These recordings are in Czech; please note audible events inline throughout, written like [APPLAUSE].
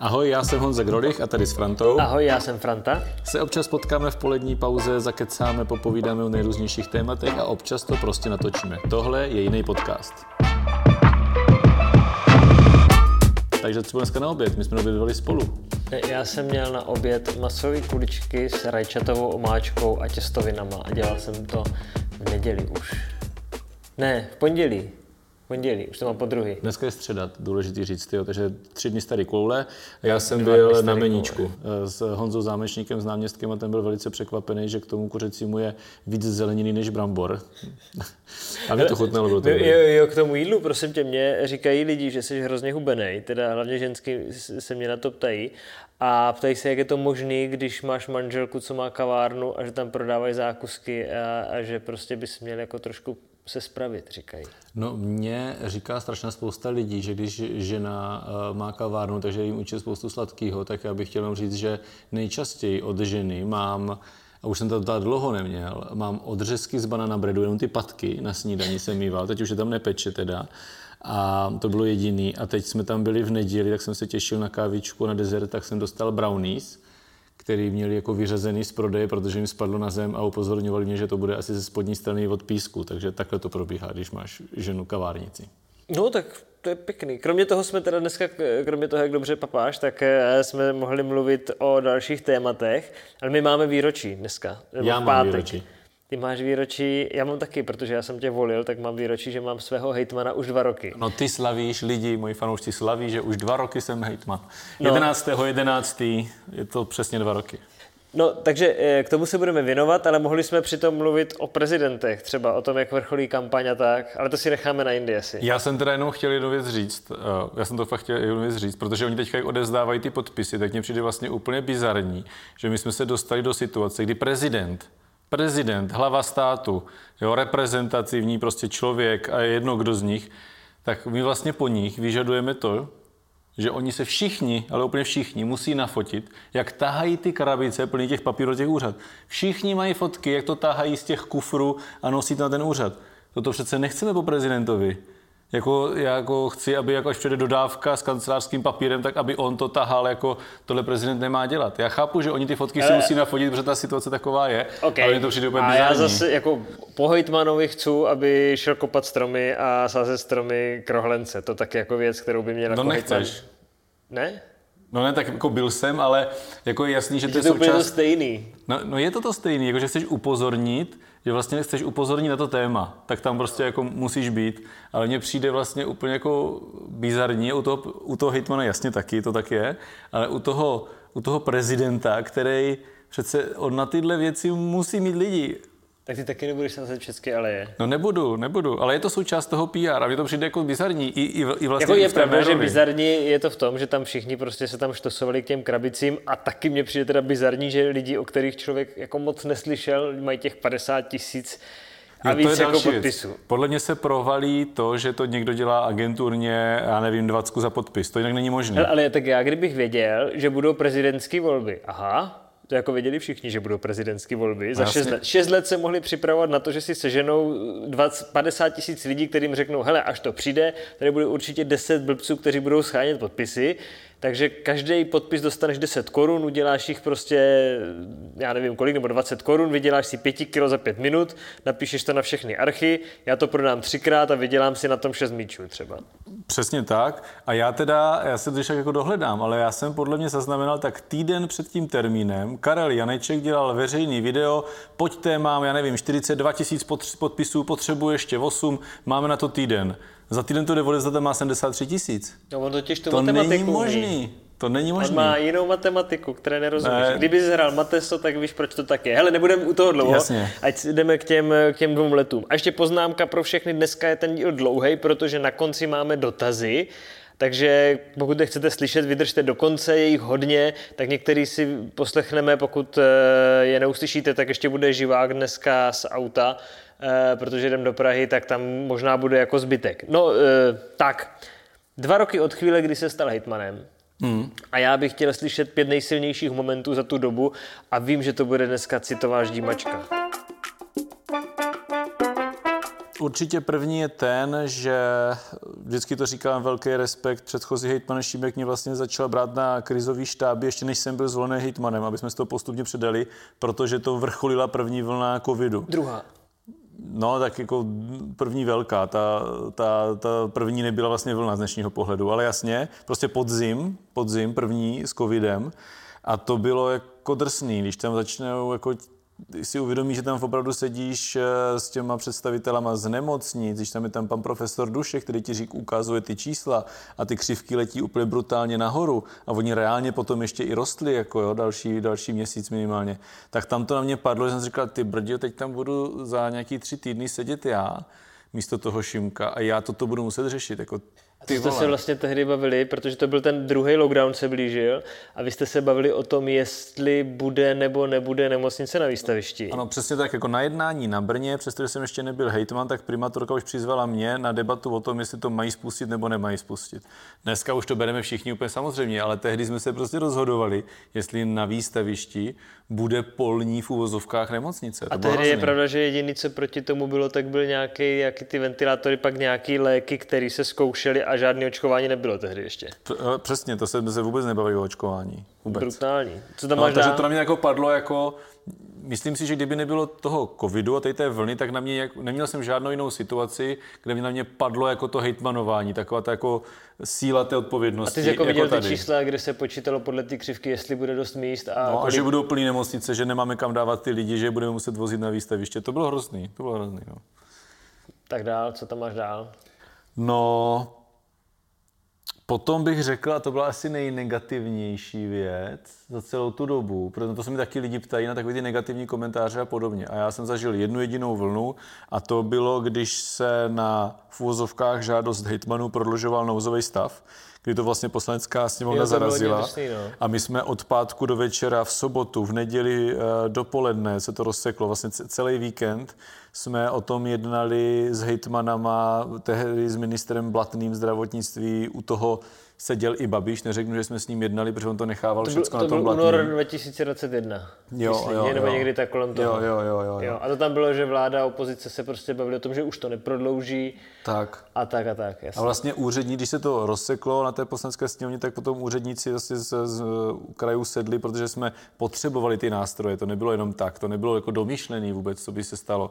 Ahoj, já jsem Honza Grolich a tady s Frantou. Ahoj, já jsem Franta. Se občas potkáme v polední pauze, zakecáme, popovídáme o nejrůznějších tématech a občas to prostě natočíme. Tohle je jiný podcast. Takže co dneska na oběd? My jsme obědovali spolu. Já jsem měl na oběd masové kuličky s rajčatovou omáčkou a těstovinama a dělal jsem to v neděli už. Ne, v pondělí pondělí, už to mám po druhý. Dneska je středa, důležitý říct, jo, takže tři dny starý koule. Já jsem byl na meníčku koule. s Honzou Zámečníkem, s náměstkem a ten byl velice překvapený, že k tomu kuřecímu je víc zeleniny než brambor. a mě to chutnalo. Bylo to jo, jo, k tomu jídlu, prosím tě, mě říkají lidi, že jsi hrozně hubený, teda hlavně ženský se mě na to ptají. A ptají se, jak je to možné, když máš manželku, co má kavárnu a že tam prodávají zákusky a, a že prostě bys měl jako trošku se spravit, říkají. No, mě říká strašná spousta lidí, že když žena uh, má kavárnu, takže jim učí spoustu sladkého, tak já bych chtěl jenom říct, že nejčastěji od ženy mám a už jsem to tady dlouho neměl, mám odřezky z banana breadu, jenom ty patky na snídani jsem mýval, teď už je tam nepeče teda. A to bylo jediný. A teď jsme tam byli v neděli, tak jsem se těšil na kávičku, na dezert, tak jsem dostal brownies který měli jako vyřazený z prodeje, protože jim spadlo na zem a upozorňovali mě, že to bude asi ze spodní strany od písku. Takže takhle to probíhá, když máš ženu kavárnici. No tak to je pěkný. Kromě toho jsme teda dneska, kromě toho, jak dobře papáš, tak eh, jsme mohli mluvit o dalších tématech, ale my máme výročí dneska. Já mám výročí. Ty máš výročí, já mám taky, protože já jsem tě volil, tak mám výročí, že mám svého hejtmana už dva roky. No ty slavíš, lidi, moji fanoušci slaví, že už dva roky jsem hejtman. No. 11. 11. je to přesně dva roky. No, takže eh, k tomu se budeme věnovat, ale mohli jsme přitom mluvit o prezidentech, třeba o tom, jak vrcholí kampaň a tak, ale to si necháme na Indii asi. Já jsem teda jenom chtěl jednu věc říct, eh, já jsem to fakt chtěl jednu věc říct, protože oni teďka odezdávají ty podpisy, tak mně přijde vlastně úplně bizarní, že my jsme se dostali do situace, kdy prezident prezident, hlava státu, jo, reprezentativní prostě člověk a je jedno, kdo z nich, tak my vlastně po nich vyžadujeme to, že oni se všichni, ale úplně všichni, musí nafotit, jak tahají ty krabice plný těch papírů těch úřad. Všichni mají fotky, jak to tahají z těch kufrů a nosí to na ten úřad. Toto přece nechceme po prezidentovi. Jako, já jako chci, aby jako až přijde dodávka s kancelářským papírem, tak aby on to tahal, jako tohle prezident nemá dělat. Já chápu, že oni ty fotky si musí nafotit, protože ta situace taková je, okay. ale to přijde úplně A já zase jako po Hojtmanovi chci, aby šel kopat stromy a sázet stromy krohlence. To tak jako věc, kterou by měl No jako nechceš. Ne? No ne, tak jako byl jsem, ale jako je jasný, že to je součást... to stejný. No, no je to to stejný, jako že chceš upozornit, že vlastně chceš upozornit na to téma, tak tam prostě jako musíš být. Ale mně přijde vlastně úplně jako bizarní, u toho, u toho hitmana jasně taky, to tak je, ale u toho, u toho prezidenta, který přece on na tyhle věci musí mít lidi. Tak ty taky nebudeš sázet české je. No nebudu, nebudu, ale je to součást toho PR a mě to přijde jako bizarní. I, i, i vlastně jako je pravda, že bizarní je to v tom, že tam všichni prostě se tam štosovali k těm krabicím a taky mě přijde teda bizarní, že lidi, o kterých člověk jako moc neslyšel, mají těch 50 tisíc a jo, víc to je jako podpisu. Věc. Podle mě se provalí to, že to někdo dělá agenturně, já nevím, 20 za podpis. To jinak není možné. Ale, ale tak já kdybych věděl, že budou prezidentské volby, aha, to jako věděli všichni, že budou prezidentské volby. Za šest let. šest let se mohli připravovat na to, že si seženou 20, 50 tisíc lidí, kterým řeknou, hele, až to přijde, tady bude určitě 10 blbců, kteří budou schánět podpisy takže každý podpis dostaneš 10 korun, uděláš jich prostě, já nevím kolik, nebo 20 korun, vyděláš si 5 kilo za 5 minut, napíšeš to na všechny archy, já to prodám třikrát a vydělám si na tom 6 míčů třeba. Přesně tak. A já teda, já se to jako dohledám, ale já jsem podle mě zaznamenal tak týden před tím termínem, Karel Janeček dělal veřejný video, pojďte, mám, já nevím, 42 tisíc podpisů, potřebuji ještě 8, máme na to týden. Za týden to jde odezdat má 73 tisíc. No on totiž to není možný. To není možné. On má jinou matematiku, které nerozumíš. Ne. Kdyby jsi hrál Mateso, tak víš, proč to tak je. Hele, nebudeme u toho dlouho, Jasně. ať jdeme k těm, k těm dvou letům. A ještě poznámka pro všechny, dneska je ten díl dlouhý, protože na konci máme dotazy. Takže pokud chcete slyšet, vydržte do konce, je jich hodně, tak některý si poslechneme, pokud eh, je neuslyšíte, tak ještě bude živák dneska z auta, Eh, protože jdem do Prahy, tak tam možná bude jako zbytek. No, eh, tak, dva roky od chvíle, kdy se stal hejtmanem, Hmm. A já bych chtěl slyšet pět nejsilnějších momentů za tu dobu a vím, že to bude dneska citová ždímačka. Určitě první je ten, že vždycky to říkám velký respekt. Předchozí hejtman Šimek mě vlastně začal brát na krizový štáby, ještě než jsem byl zvolený hejtmanem, aby jsme toho postupně předali, protože to vrcholila první vlna covidu. Druhá. No, tak jako první velká, ta, ta, ta první nebyla vlastně vlna z dnešního pohledu, ale jasně, prostě podzim, podzim první s covidem a to bylo jako drsný, když tam začnou jako si uvědomíš, že tam opravdu sedíš eh, s těma představitelama z nemocnic, když tam je tam pan profesor Duše, který ti řík, ukazuje ty čísla a ty křivky letí úplně brutálně nahoru a oni reálně potom ještě i rostly, jako jo, další, další měsíc minimálně. Tak tam to na mě padlo, že jsem říkal, ty brdě, teď tam budu za nějaký tři týdny sedět já, místo toho Šimka a já toto budu muset řešit. Jako ty jste se vlastně tehdy bavili, protože to byl ten druhý lockdown se blížil a vy jste se bavili o tom, jestli bude nebo nebude nemocnice na výstavišti. Ano, přesně tak. Jako na jednání na Brně, přestože jsem ještě nebyl hejtman, tak primátorka už přizvala mě na debatu o tom, jestli to mají spustit nebo nemají spustit. Dneska už to bereme všichni úplně samozřejmě, ale tehdy jsme se prostě rozhodovali, jestli na výstavišti bude polní v uvozovkách nemocnice. To a tehdy je pravda, že jediný, co proti tomu bylo, tak byl nějaký, jaký ty ventilátory, pak nějaký léky, které se zkoušely a žádné očkování nebylo tehdy ještě. Eh, přesně, to se, se vůbec nebaví o očkování. Vůbec. Brutální. Co tam no, máš takže to na mě jako padlo jako, myslím si, že kdyby nebylo toho covidu a té vlny, tak na mě, jak, neměl jsem žádnou jinou situaci, kde mě na mě padlo jako to hejtmanování, taková ta jako síla té odpovědnosti. A ty jsi jako, jako viděl tady. ty čísla, kde se počítalo podle ty křivky, jestli bude dost míst. A, no, kolik... a že budou plný nemocnice, že nemáme kam dávat ty lidi, že budeme muset vozit na výstaviště. To bylo hrozný, to bylo hrozný. No. Tak dál, co tam máš dál? No, Potom bych řekl, a to byla asi nejnegativnější věc za celou tu dobu, protože to se mi taky lidi ptají na takové ty negativní komentáře a podobně. A já jsem zažil jednu jedinou vlnu a to bylo, když se na fúzovkách žádost hejtmanů prodlužoval nouzový stav kdy to vlastně poslanecká sněmovna zarazila. Drsný, no. A my jsme od pátku do večera v sobotu, v neděli eh, dopoledne se to rozseklo, vlastně celý víkend jsme o tom jednali s hejtmanama, tehdy s ministrem Blatným zdravotnictví u toho seděl i Babiš, neřeknu, že jsme s ním jednali, protože on to nechával to všechno na tom To byl únor 2021. Jo, myslím, jo, nebo jo. někdy tak kolem toho. Jo, jo, jo, jo, jo. A to tam bylo, že vláda a opozice se prostě bavili o tom, že už to neprodlouží. Tak. A tak a tak, jasně. A vlastně úřední, když se to rozseklo na té poslanské sněmovně, tak potom úředníci vlastně z, z krajů sedli, protože jsme potřebovali ty nástroje. To nebylo jenom tak, to nebylo jako domýšlený vůbec, co by se stalo,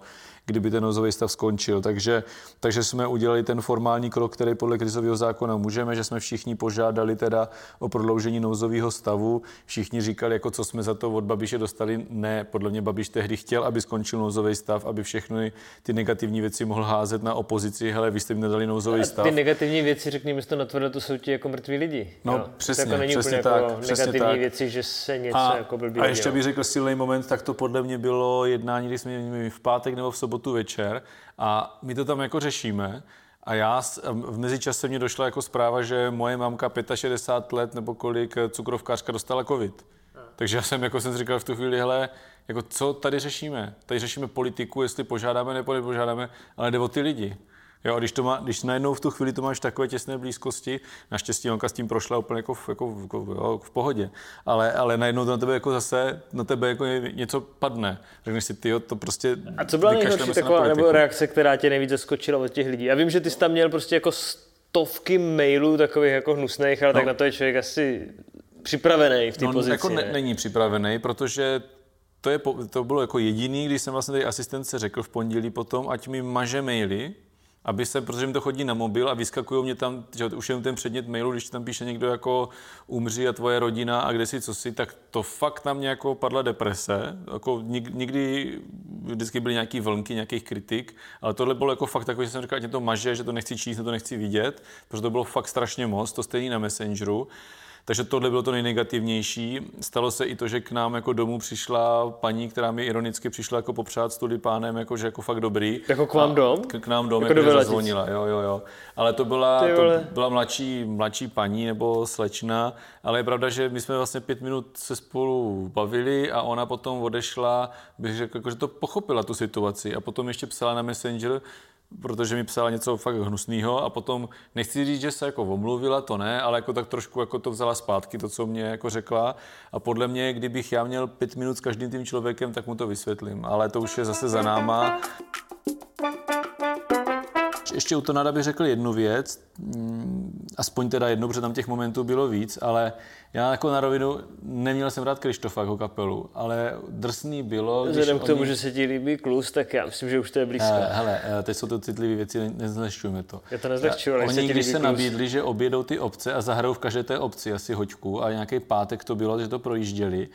kdyby ten nouzový stav skončil. Takže, takže jsme udělali ten formální krok, který podle krizového zákona můžeme, že jsme všichni požádali teda o prodloužení nouzového stavu. Všichni říkali, jako co jsme za to od Babiše dostali. Ne, podle mě Babiš tehdy chtěl, aby skončil nouzový stav, aby všechny ty negativní věci mohl házet na opozici. Hele, vy jste mi nedali nouzový stav. Ty negativní věci, řekněme to natvrdo, to jsou ti jako mrtví lidi. No, jo? přesně, to jako není přesně úplně tak. Jako přesně negativní tak. věci, že se něco a, jako blbý A ještě bych řekl silný moment, tak to podle mě bylo jednání, kdy jsme měli v pátek nebo v sobotu večer a my to tam jako řešíme a já v mezičase mě došla jako zpráva, že moje mamka 65 let nebo kolik eh, cukrovkářka dostala covid. Takže já jsem jako jsem říkal v tu chvíli, hele, jako co tady řešíme? Tady řešíme politiku, jestli požádáme nebo nepožádáme, ale jde o ty lidi. Jo, a když, to má, když najednou v tu chvíli to máš v takové těsné blízkosti, naštěstí onka s tím prošla úplně jako v, jako, jako, jo, v pohodě, ale, ale najednou to na tebe jako zase, na tebe jako něco padne. Řekneš si, ty to prostě A co byla nejhorší taková nebo reakce, která tě nejvíc zaskočila od těch lidí? Já vím, že ty jsi tam měl prostě jako stovky mailů takových jako hnusných, ale no. tak na to je člověk asi připravený v té no, pozici. Jako ne, není připravený, protože to, je, to bylo jako jediný, když jsem vlastně tady asistence řekl v pondělí potom, ať mi maže maily, aby se, protože mi to chodí na mobil a vyskakují mě tam, že už jenom ten předmět mailu, když tam píše někdo jako umří a tvoje rodina a kde si, co si, tak to fakt na mě jako padla deprese. Jako nikdy vždycky byly nějaký vlnky, nějakých kritik, ale tohle bylo jako fakt takový, že jsem říkal, že to maže, že to nechci číst, že to nechci vidět, protože to bylo fakt strašně moc, to stejný na Messengeru. Takže tohle bylo to nejnegativnější. Stalo se i to, že k nám jako domů přišla paní, která mi ironicky přišla jako popřát s tulipánem, jako, že jako fakt dobrý. Jako k vám dom? K, k nám dom, jako, jako zazvonila, jo, jo, jo. Ale to byla, to byla mladší, mladší paní nebo slečna, ale je pravda, že my jsme vlastně pět minut se spolu bavili a ona potom odešla, bych řekl, jako, že to pochopila tu situaci a potom ještě psala na Messenger, protože mi psala něco fakt hnusného a potom nechci říct, že se jako omluvila, to ne, ale jako tak trošku jako to vzala zpátky, to, co mě jako řekla a podle mě, kdybych já měl pět minut s každým tím člověkem, tak mu to vysvětlím, ale to už je zase za náma. Ještě u Tonada bych řekl jednu věc, mm, aspoň teda jednu, protože tam těch momentů bylo víc, ale já jako na rovinu neměl jsem rád Krištofa jako kapelu, ale drsný bylo, Vzhledem k tomu, oni... že se ti líbí klus, tak já myslím, že už to je blízko. Uh, hele, uh, teď jsou to citlivé věci, nezlehčujeme to. Já to nezlehčuju, ale Oni, se když se klus. nabídli, že objedou ty obce a zahrajou v každé té obci asi hoďku a nějaký pátek to bylo, že to projížděli,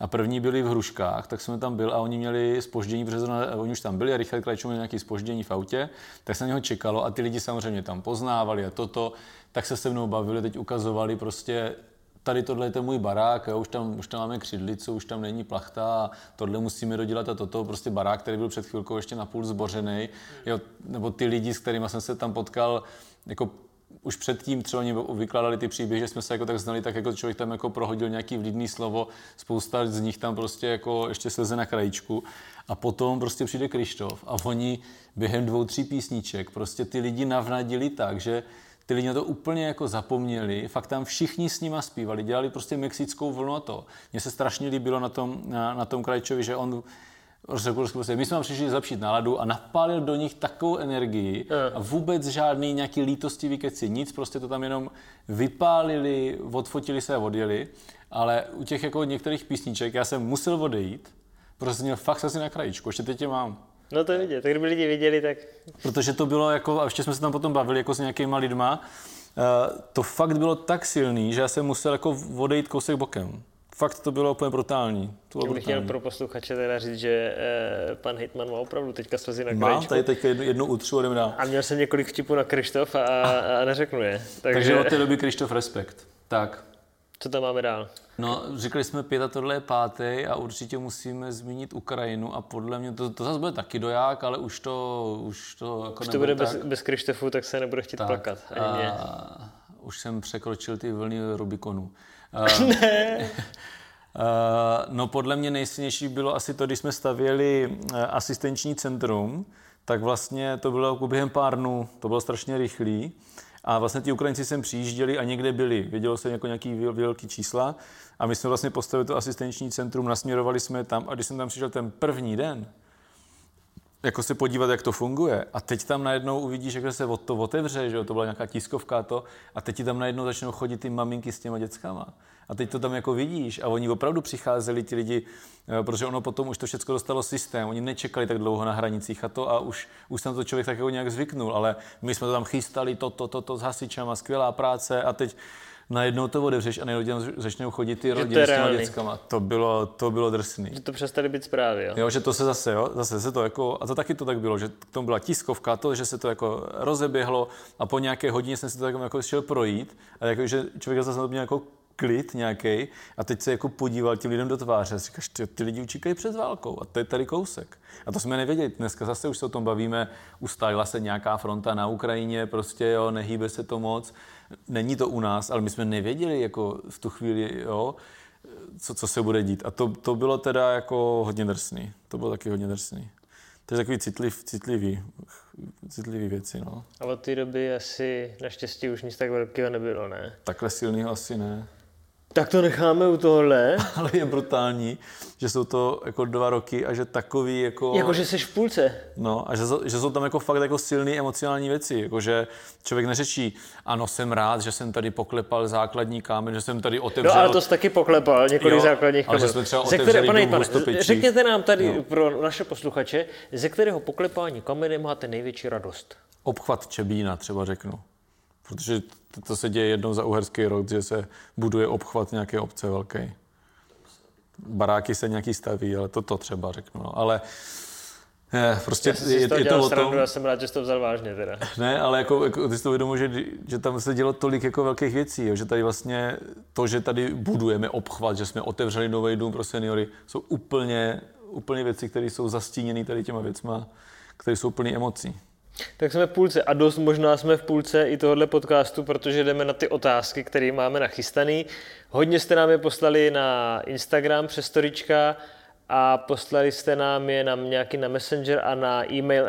a první byli v Hruškách, tak jsme tam byl a oni měli spoždění, protože zrovna, oni už tam byli a rychle Krajčů měli nějaké spoždění v autě, tak se na něho čekalo a ty lidi samozřejmě tam poznávali a toto, tak se se mnou bavili, teď ukazovali prostě tady tohle je ten můj barák, jo, už, tam, už tam máme křidlicu, už tam není plachta a tohle musíme dodělat a toto, prostě barák, který byl před chvilkou ještě napůl zbořený, jo, nebo ty lidi, s kterými jsem se tam potkal, jako už předtím třeba oni vykládali ty příběhy, že jsme se jako tak znali, tak jako člověk tam jako prohodil nějaký vlídný slovo, spousta z nich tam prostě jako ještě sleze na krajičku a potom prostě přijde Krištof a oni během dvou, tří písniček prostě ty lidi navnadili tak, že ty lidi na to úplně jako zapomněli, fakt tam všichni s nima zpívali, dělali prostě mexickou vlnu a to. Mně se strašně líbilo na tom, na, na tom Krajčovi, že on řekl, prostě, my jsme vám přišli zapšít náladu a napálil do nich takovou energii a vůbec žádný nějaký lítostivý keci, nic, prostě to tam jenom vypálili, odfotili se a odjeli, ale u těch jako některých písniček já jsem musel odejít, protože měl fakt asi na krajičku, ještě teď tě mám. No to je vidět, tak kdyby lidi viděli, tak... Protože to bylo jako, a ještě jsme se tam potom bavili jako s nějakýma lidma, uh, to fakt bylo tak silný, že já jsem musel jako odejít kousek bokem. Fakt to bylo úplně brutální. To bylo bych chtěl pro posluchače teda říct, že eh, pan Hitman má opravdu teďka slzy na Mám tady teď jednu, jednu utřu jdem dál. A měl jsem několik vtipů na Krištof a, a, a neřeknu je. [LAUGHS] Takže... Takže od té doby Krištof respekt. Tak. Co tam máme dál? No, řekli jsme pět a tohle je pátý a určitě musíme zmínit Ukrajinu a podle mě to, to zase bude taky doják, ale už to, už to jako Už to bude tak. bez, bez Krištofu, tak se nebude chtít tak, plakat. A, už jsem překročil ty vlny Rubikonu. [LAUGHS] ne. no podle mě nejsilnější bylo asi to, když jsme stavěli eh, asistenční centrum, tak vlastně to bylo jako během pár dnů, to bylo strašně rychlý. A vlastně ti Ukrajinci sem přijížděli a někde byli. Vědělo se jako nějaký velký čísla. A my jsme vlastně postavili to asistenční centrum, nasměrovali jsme tam a když jsem tam přišel ten první den, jako se podívat, jak to funguje. A teď tam najednou uvidíš, jak se to otevře, že jo? to byla nějaká tiskovka to, a teď ti tam najednou začnou chodit ty maminky s těma dětskama. A teď to tam jako vidíš a oni opravdu přicházeli ti lidi, eh, protože ono potom už to všechno dostalo systém, oni nečekali tak dlouho na hranicích a to a už, už tam to člověk tak jako nějak zvyknul, ale my jsme to tam chystali, to, to, to, to s hasičama, skvělá práce a teď najednou to odevřeš a najednou začnou chodit ty rodiny s těma dětskama. To bylo, to bylo drsný. Že to přestali být zprávy, jo? jo? že to se zase, jo, zase se to jako, a to taky to tak bylo, že k tomu byla tiskovka, to, že se to jako rozeběhlo a po nějaké hodině jsem si to jako, jako šel projít a jako, že člověk zase měl jako klid nějaký a teď se jako podíval těm lidem do tváře a říkáš, ty, ty lidi učíkají před válkou a to je tady kousek. A to jsme nevěděli. Dneska zase už se o tom bavíme, ustála se nějaká fronta na Ukrajině, prostě jo, nehýbe se to moc. Není to u nás, ale my jsme nevěděli jako v tu chvíli, jo, co, co se bude dít. A to, to bylo teda jako hodně drsný. To bylo taky hodně drsný. To je takový citliv, citlivý, citlivý věci, no. A od té doby asi naštěstí už nic tak velkého nebylo, ne? Takhle silného asi ne. Tak to necháme u tohle. [LAUGHS] Ale je brutální, že jsou to jako dva roky a že takový jako... Jako, že jsi v půlce. No a že, že jsou tam jako fakt jako silné emocionální věci, jako že člověk neřečí, ano, jsem rád, že jsem tady poklepal základní kámen, že jsem tady otevřel... No ale to jsi taky poklepal, několik jo, základních kámen. Ale že jsme třeba ze které, pane, pane, řekněte nám tady jo. pro naše posluchače, ze kterého poklepání kameny máte největší radost? Obchvat Čebína třeba řeknu. Protože to se děje jednou za uherský rok, že se buduje obchvat nějaké obce velké. Baráky se nějaký staví, ale to, to třeba řeknu. No. Ale je, prostě já je, je to o tom... Já jsem rád, že jsi to vzal vážně teda. [LAUGHS] Ne, ale jako, jako ty si to uvědomil, že, že tam se dělo tolik jako velkých věcí, jo, že tady vlastně to, že tady budujeme obchvat, že jsme otevřeli nový dům pro seniory, jsou úplně, úplně věci, které jsou zastíněny tady těma věcma, které jsou plné emocí. Tak jsme v půlce a dost možná jsme v půlce i tohohle podcastu, protože jdeme na ty otázky, které máme nachystaný. Hodně jste nám je poslali na Instagram přes storička a poslali jste nám je na nějaký na Messenger a na e-mail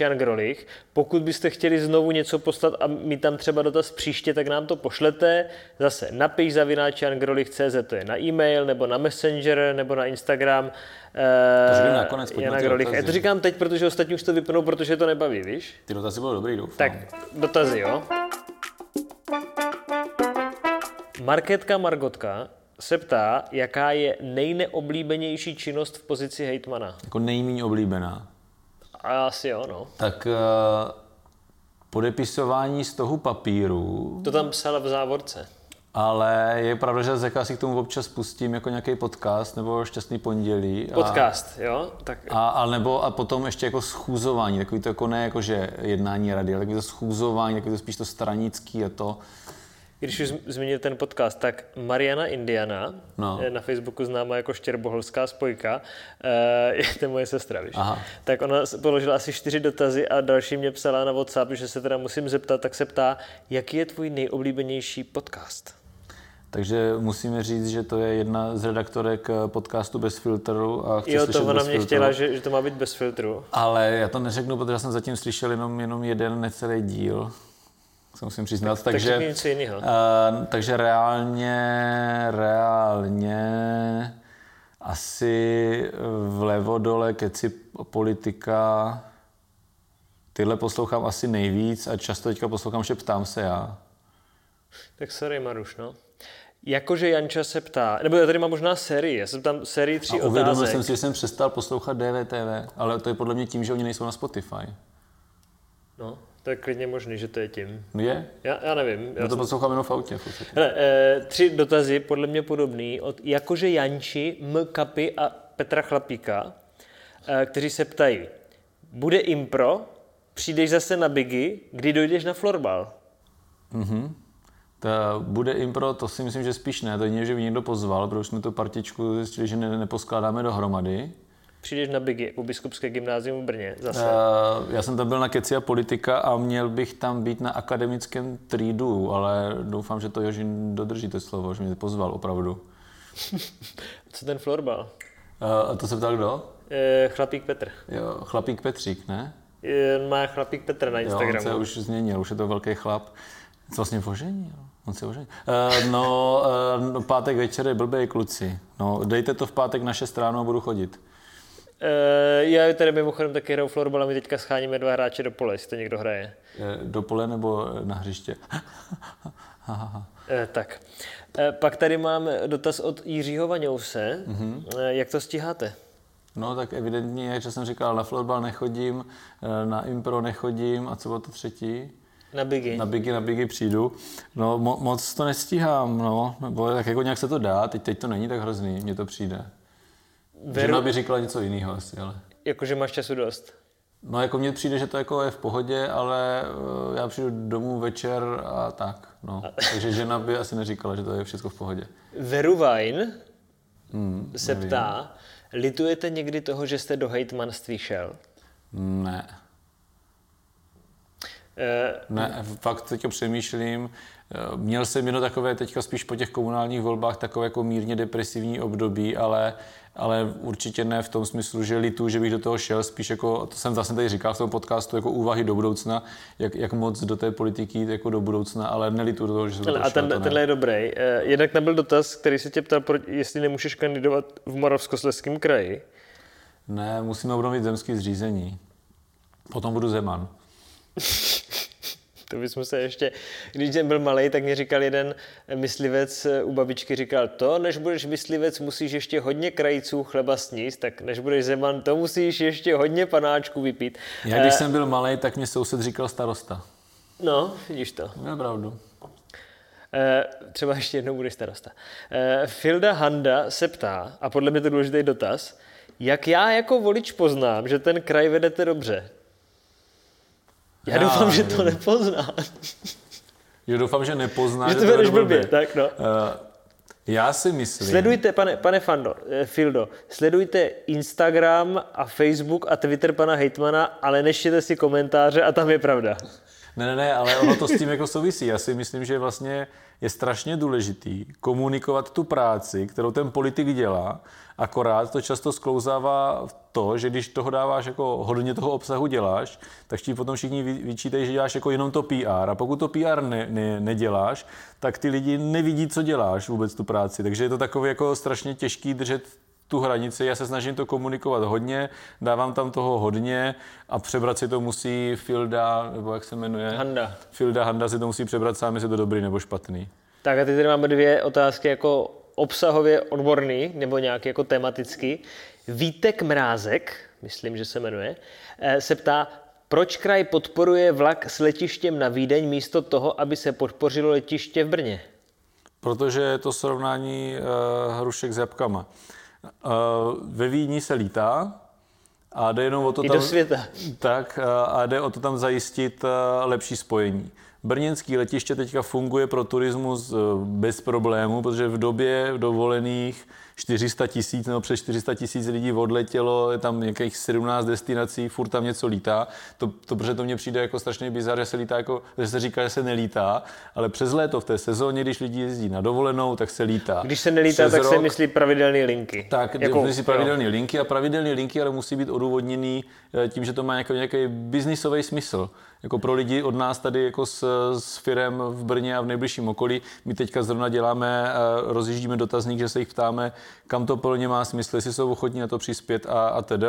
Jan Grolich. Pokud byste chtěli znovu něco poslat a mít tam třeba dotaz příště, tak nám to pošlete. Zase napiš zavináč Jan Grolich CZ, to je na e-mail, nebo na Messenger, nebo na Instagram. To řekneme nakonec, Jana Grolich. Já to říkám teď, protože ostatní už to vypnou, protože to nebaví, víš? Ty dotazy budou dobrý, doufám. Tak, dotazy, jo? Marketka Margotka se ptá, jaká je nejneoblíbenější činnost v pozici hejtmana. Jako nejméně oblíbená. A asi jo, no. Tak uh, podepisování z toho papíru, To tam psala v závorce. ale je pravda, že zeka si k tomu občas pustím jako nějaký podcast nebo šťastný pondělí. A, Podcast, jo? Tak a, a, nebo a potom ještě jako schůzování, takový to jako ne jako že jednání rady, ale takový to schůzování, takový to spíš to stranický a to. Když už zm- zmínil ten podcast, tak Mariana Indiana, No. je na Facebooku známá jako Štěrboholská spojka, eh, [LAUGHS] je to moje sestra, víš? Aha. Tak ona položila asi čtyři dotazy a další mě psala na WhatsApp, že se teda musím zeptat, tak se ptá, jaký je tvůj nejoblíbenější podcast? Takže musíme říct, že to je jedna z redaktorek eh, podcastu Bez filtru a chce Jo, slyšet to ona mě filtru. chtěla, že, že to má být bez filtru. Ale já to neřeknu, protože jsem zatím slyšel jenom, jenom jeden necelý díl. Se musím přiznat. Tak takže, řekni něco jiného. uh, takže reálně, reálně asi vlevo dole keci politika. Tyhle poslouchám asi nejvíc a často teďka poslouchám, že ptám se já. Tak sorry, Maruš, no. Jakože Janča se ptá, nebo já tady mám možná sérii, já jsem tam sérii tří A uvědomil otázek. jsem si, že jsem přestal poslouchat DVTV, ale to je podle mě tím, že oni nejsou na Spotify. No, to je klidně možný, že to je tím. Je? Já, já nevím. Já to poslouchám jenom v autě. v. Hele, eh, tři dotazy, podle mě podobný, od jakože Janči, M. Kapy a Petra Chlapíka, eh, kteří se ptají, bude impro, přijdeš zase na Biggy, kdy dojdeš na florbal? Ta bude impro, to si myslím, že spíš ne. To je, že by někdo pozval, protože jsme tu partičku zjistili, že ne, neposkládáme dohromady. Přijdeš na Biggy u Biskupské gymnázium v Brně zase. Uh, já jsem tam byl na Keci a politika a měl bych tam být na akademickém trídu, ale doufám, že to Jožin dodrží to slovo, že mě pozval opravdu. [LAUGHS] Co ten florbal? Uh, a to se ptal kdo? Eh, Chlapík Petr. Jo, chlapík Petřík, ne? Eh, Má Chlapík Petr na Jo, on Instagramu. se už změnil, už je to velký chlap. Co vlastně oženil? On se oženil. Uh, no, uh, pátek večer je blbej kluci. No, dejte to v pátek na 6 ráno a budu chodit. Eh, já tady mimochodem taky hraju florbal a my teďka scháníme dva hráče do pole, jestli to někdo hraje. Eh, Do pole nebo na hřiště? [LAUGHS] Eh, tak. Eh, pak tady mám dotaz od Jiřího Vaňouse. Mm-hmm. Eh, jak to stíháte? No tak evidentně, jak jsem říkal, na florbal nechodím, eh, na impro nechodím a co bylo to třetí? Na Biggy. Na bigy, na bigy přijdu. No mo, moc to nestíhám, no, nebo tak jako nějak se to dá, teď, teď to není tak hrozný, mně to přijde. Veru, Žena by říkala něco jiného asi, ale... jakože máš času dost. No jako mně přijde, že to jako je v pohodě, ale eh, já přijdu domů večer a tak, no. Takže žena by asi neříkala, že to je všechno v pohodě. Veru Vine Hmm, se ptá, litujete někdy toho, že jste do hejtmanství šel? ne. Eh, Ne, fakt teďka přemýšlím. Eh, Měl jsem jedno takové teďka spíš po těch komunálních volbách takové jako mírně depresivní období, ale, ale určitě ne v tom smyslu, že litu, že bych do toho šel, spíš jako, to jsem vlastně tady říkal v tom podcastu, jako úvahy do budoucna, jak, jak moc do té politiky jít jako do budoucna, ale nelitu do toho, že jsem do toho a ten, šel, to tenhle je dobrý. Eh, Jednak tam byl dotaz, který se tě ptal, jestli nemůžeš kandidovat v Moravskoslezském kraji. Ne, musíme obnovit zemský zřízení. Potom budu Zeman. [LAUGHS] To bychom se ještě, když jsem byl malý, tak mě říkal jeden myslivec eh, u babičky, říkal to, než budeš myslivec, musíš ještě hodně krajíců chleba sníst, tak než budeš zeman, to musíš ještě hodně panáčků vypít. Já když Eh, jsem byl malý, tak mě soused říkal starosta. No, vidíš to. Měl pravdu. Eh, třeba ještě jednou budeš starosta. Filda Handa se ptá, a podle mě to důležitý dotaz, jak já jako volič poznám, že ten kraj vedete dobře? Já, Já doufám, že to nevím. nepozná. Jo, doufám, že nepozná, že to vedeš vedeš blbě, tak no. Uh, já si myslím... Sledujte, pane, pane Fando, eh, Fildo, sledujte Instagram a Facebook a Twitter pana Hejtmana, ale neštěte si komentáře a tam je pravda. Ne, ne, ne, ale ono to s tím jako souvisí. Já si myslím, že vlastně je strašně důležitý komunikovat tu práci, kterou ten politik dělá, akorát to často sklouzává v to, že když toho dáváš jako hodně toho obsahu děláš, tak ti potom všichni vyčítají, že děláš jako jenom to PR. A pokud to PR ne, ne, neděláš, tak ty lidi nevidí, co děláš vůbec tu práci. Takže je to takový jako strašně těžký držet tu hranici. Já se snažím to komunikovat hodně, dávám tam toho hodně a přebrat si to musí Filda, nebo jak se jmenuje? Handa. Filda Handa si to musí přebrat sám, jestli je to dobrý nebo špatný. Tak a teď tady máme dvě otázky jako obsahově odborný nebo nějak jako tematicky. Vítek Mrázek, myslím, že se jmenuje, eh, se ptá, proč kraj podporuje vlak s letištěm na Vídeň místo toho, aby se podpořilo letiště v Brně? Protože je to srovnání uh, hrušek s jabkama. Uh, ve Vídni se lítá a jde jenom o to I tam... do světa. Tak uh, a jde o to tam zajistit uh, lepší spojení. Brněnský letiště teďka funguje pro turismus bez problému, protože v době dovolených 400 tisíc nebo přes 400 tisíc lidí odletělo, je tam nějakých 17 destinací, furt tam něco lítá. To, to protože to mně přijde jako strašně bizar, že se lítá jako, že se říká, že se nelítá, ale přes léto v té sezóně, když lidi jezdí na dovolenou, tak se lítá. Když se nelítá, přes tak rok, se myslí pravidelné linky. Tak, jako, myslí pravidelné linky a pravidelné linky, ale musí být odůvodněný eh, tím, že to má nějaký, nějaký biznisový smysl jako pro lidi od nás tady jako s, s firem v Brně a v nejbližším okolí. My teďka zrovna děláme, eh, rozjíždíme dotazník, že se jich ptáme, kam to plně má smysl, jestli jsou ochotní na to přispět a, a tedy.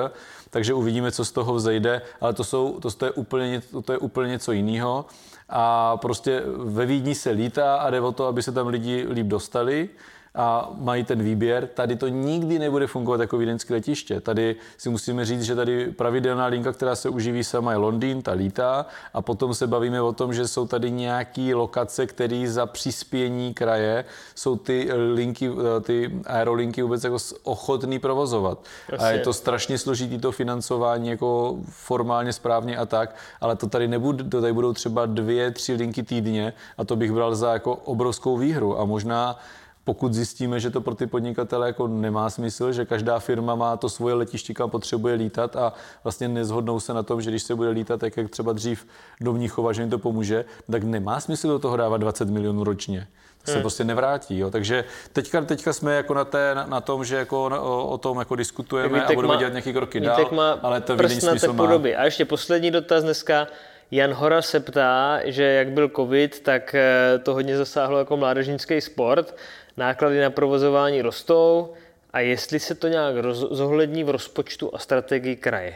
Takže uvidíme, co z toho vzejde, ale to, jsou, to, to, je, úplně, to je úplně něco jiného. A prostě ve Vídni se lítá a jde o to, aby se tam lidi líp dostali a mají ten výběr. Tady to nikdy nebude fungovat jako vídeňské letiště. Tady si musíme říct, že tady pravidelná linka, která se uživí sama je Londýn, ta lítá a potom se bavíme o tom, že jsou tady nějaké lokace, které za přispění kraje jsou ty linky, ty aerolinky vůbec jako ochotný provozovat. Jasně. A je to strašně složitý to financování jako formálně správně a tak, ale to tady nebude, to tady budou třeba dvě, tři linky týdně a to bych bral za jako obrovskou výhru a možná pokud zjistíme, že to pro ty podnikatele jako nemá smysl, že každá firma má to svoje letiště, kam potřebuje lítat a vlastně nezhodnou se na tom, že když se bude lítat, tak jak třeba dřív do Mnichova, že jim to pomůže, tak nemá smysl do toho dávat 20 milionů ročně. To se hmm. prostě nevrátí. Jo. Takže teďka, teďka jsme jako na, té, na, na tom, že jako o, o tom jako diskutujeme Vítek a budeme má, dělat nějaké kroky dál, má ale to prst na té podoby. A ještě poslední dotaz dneska. Jan Hora se ptá, že jak byl covid, tak eh, to hodně zasáhlo jako mládežnický sport náklady na provozování rostou a jestli se to nějak roz, zohlední v rozpočtu a strategii kraje.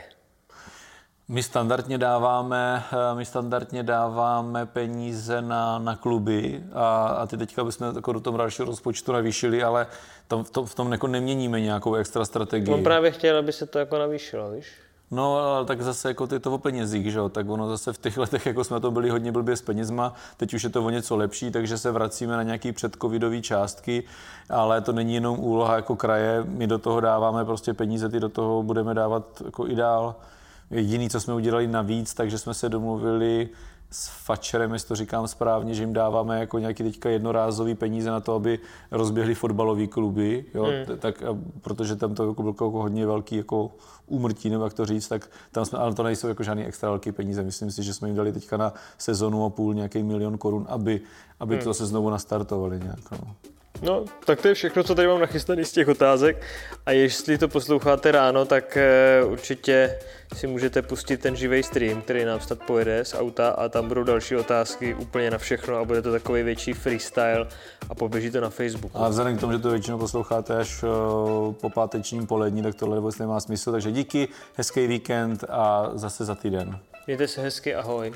My standardně dáváme, eh, my standardně dáváme peníze na, na kluby a, a ty teďka bychom jako do toho dalšího rozpočtu navýšili, ale tam, v tom, v tom jako neměníme nějakou extra strategii. On právě chtěl, aby se to jako navýšilo, víš? No, ale tak zase jako ty to o penězích, že jo? tak ono zase v těch letech, jako jsme to byli hodně blbě s penězma, teď už je to o něco lepší, takže se vracíme na nějaký předcovidový částky, ale to není jenom úloha jako kraje, my do toho dáváme prostě peníze, ty do toho budeme dávat jako i dál. Jediný, co jsme udělali navíc, takže jsme se domluvili s Fačerem, jestli to říkám správně, že jim dáváme jako nějaký teďka jednorázový peníze na to, aby rozběhli fotbalové kluby, jo, hmm. tak, protože tam to jako bylo jako hodně velký jako úmrtí, nebo jak to říct, tak tam jsme, ale to nejsou jako žádný extra velký peníze. Myslím si, že jsme jim dali teďka na sezonu a půl nějaký milion korun, aby, aby hmm. to se znovu nastartovali nějak. No. No, tak to je všechno, co tady mám nachystané z těch otázek. A jestli to posloucháte ráno, tak eh, určitě si můžete pustit ten živý stream, který nám snad pojede z auta a tam budou další otázky úplně na všechno a bude to takový větší freestyle a poběží to na Facebooku. A vzhledem k tomu, že to většinou posloucháte až eh, po pátečním polední, tak tohle vůbec nemá smysl. Takže díky, hezký víkend a zase za týden. Mějte se hezky, ahoj.